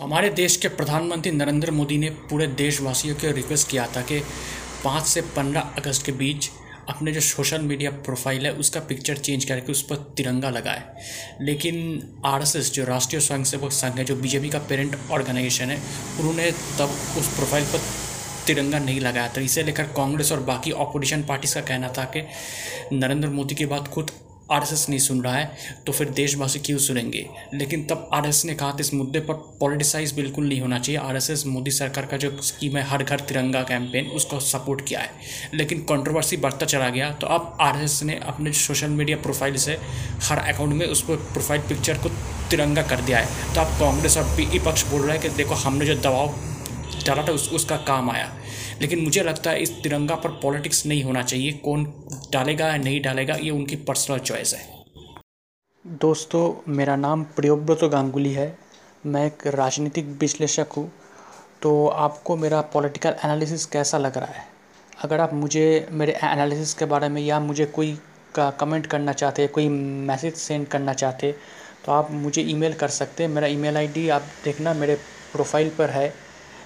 हमारे देश के प्रधानमंत्री नरेंद्र मोदी ने पूरे देशवासियों के रिक्वेस्ट किया था कि पाँच से पंद्रह अगस्त के बीच अपने जो सोशल मीडिया प्रोफ़ाइल है, उसका पिक्चर चेंज करके उस पर तिरंगा लगाए। लेकिन आरएसएस जो राष्ट्रीय स्वयंसेवक संघ है, जो बीजेपी का पेरेंट ऑर्गेनाइजेशन है, उन्होंने तब उस प्रोफ़ाइल पर तिरंगा नहीं लगाया था। इसे लेकर कांग्रेस और बाकी ऑपोजिशन पार्टीज़ का कहना था कि नरेंद्र मोदी के बाद खुद आरएसएस नहीं सुन रहा है तो फिर देशवासी क्यों सुनेंगे? लेकिन तब आरएसएस ने कहा था इस मुद्दे पर पॉलिटिसाइज बिल्कुल नहीं होना चाहिए। आरएसएस, मोदी सरकार का जो स्कीम है, हर घर तिरंगा कैंपेन उसको सपोर्ट किया है। लेकिन कंट्रोवर्सी बढ़ता चला गया तो अब आरएसएस ने अपने सोशल मीडिया प्रोफ़ाइल से हर अकाउंट में उस पर प्रोफ़ाइल पिक्चर को तिरंगा कर दिया है। तो अब कांग्रेस और विपक्ष बोल रहा है कि देखो, हमने जो दबाव डाला था उस, उसका काम आया। लेकिन मुझे लगता है इस तिरंगा पर पॉलिटिक्स नहीं होना चाहिए। कौन डालेगा या नहीं डालेगा ये उनकी पर्सनल चॉइस है। दोस्तों मेरा नाम प्रियोव्रत गांगुली है। मैं एक राजनीतिक विश्लेषक हूँ। तो आपको मेरा पॉलिटिकल एनालिसिस कैसा लग रहा है? अगर आप मुझे मेरे एनालिसिस के बारे में या मुझे कोई का कमेंट करना चाहते कोई मैसेज सेंड करना चाहते तो आप मुझे ईमेल कर सकते हैं। मेरा ईमेल आईडी आप देखना मेरे प्रोफ़ाइल पर है।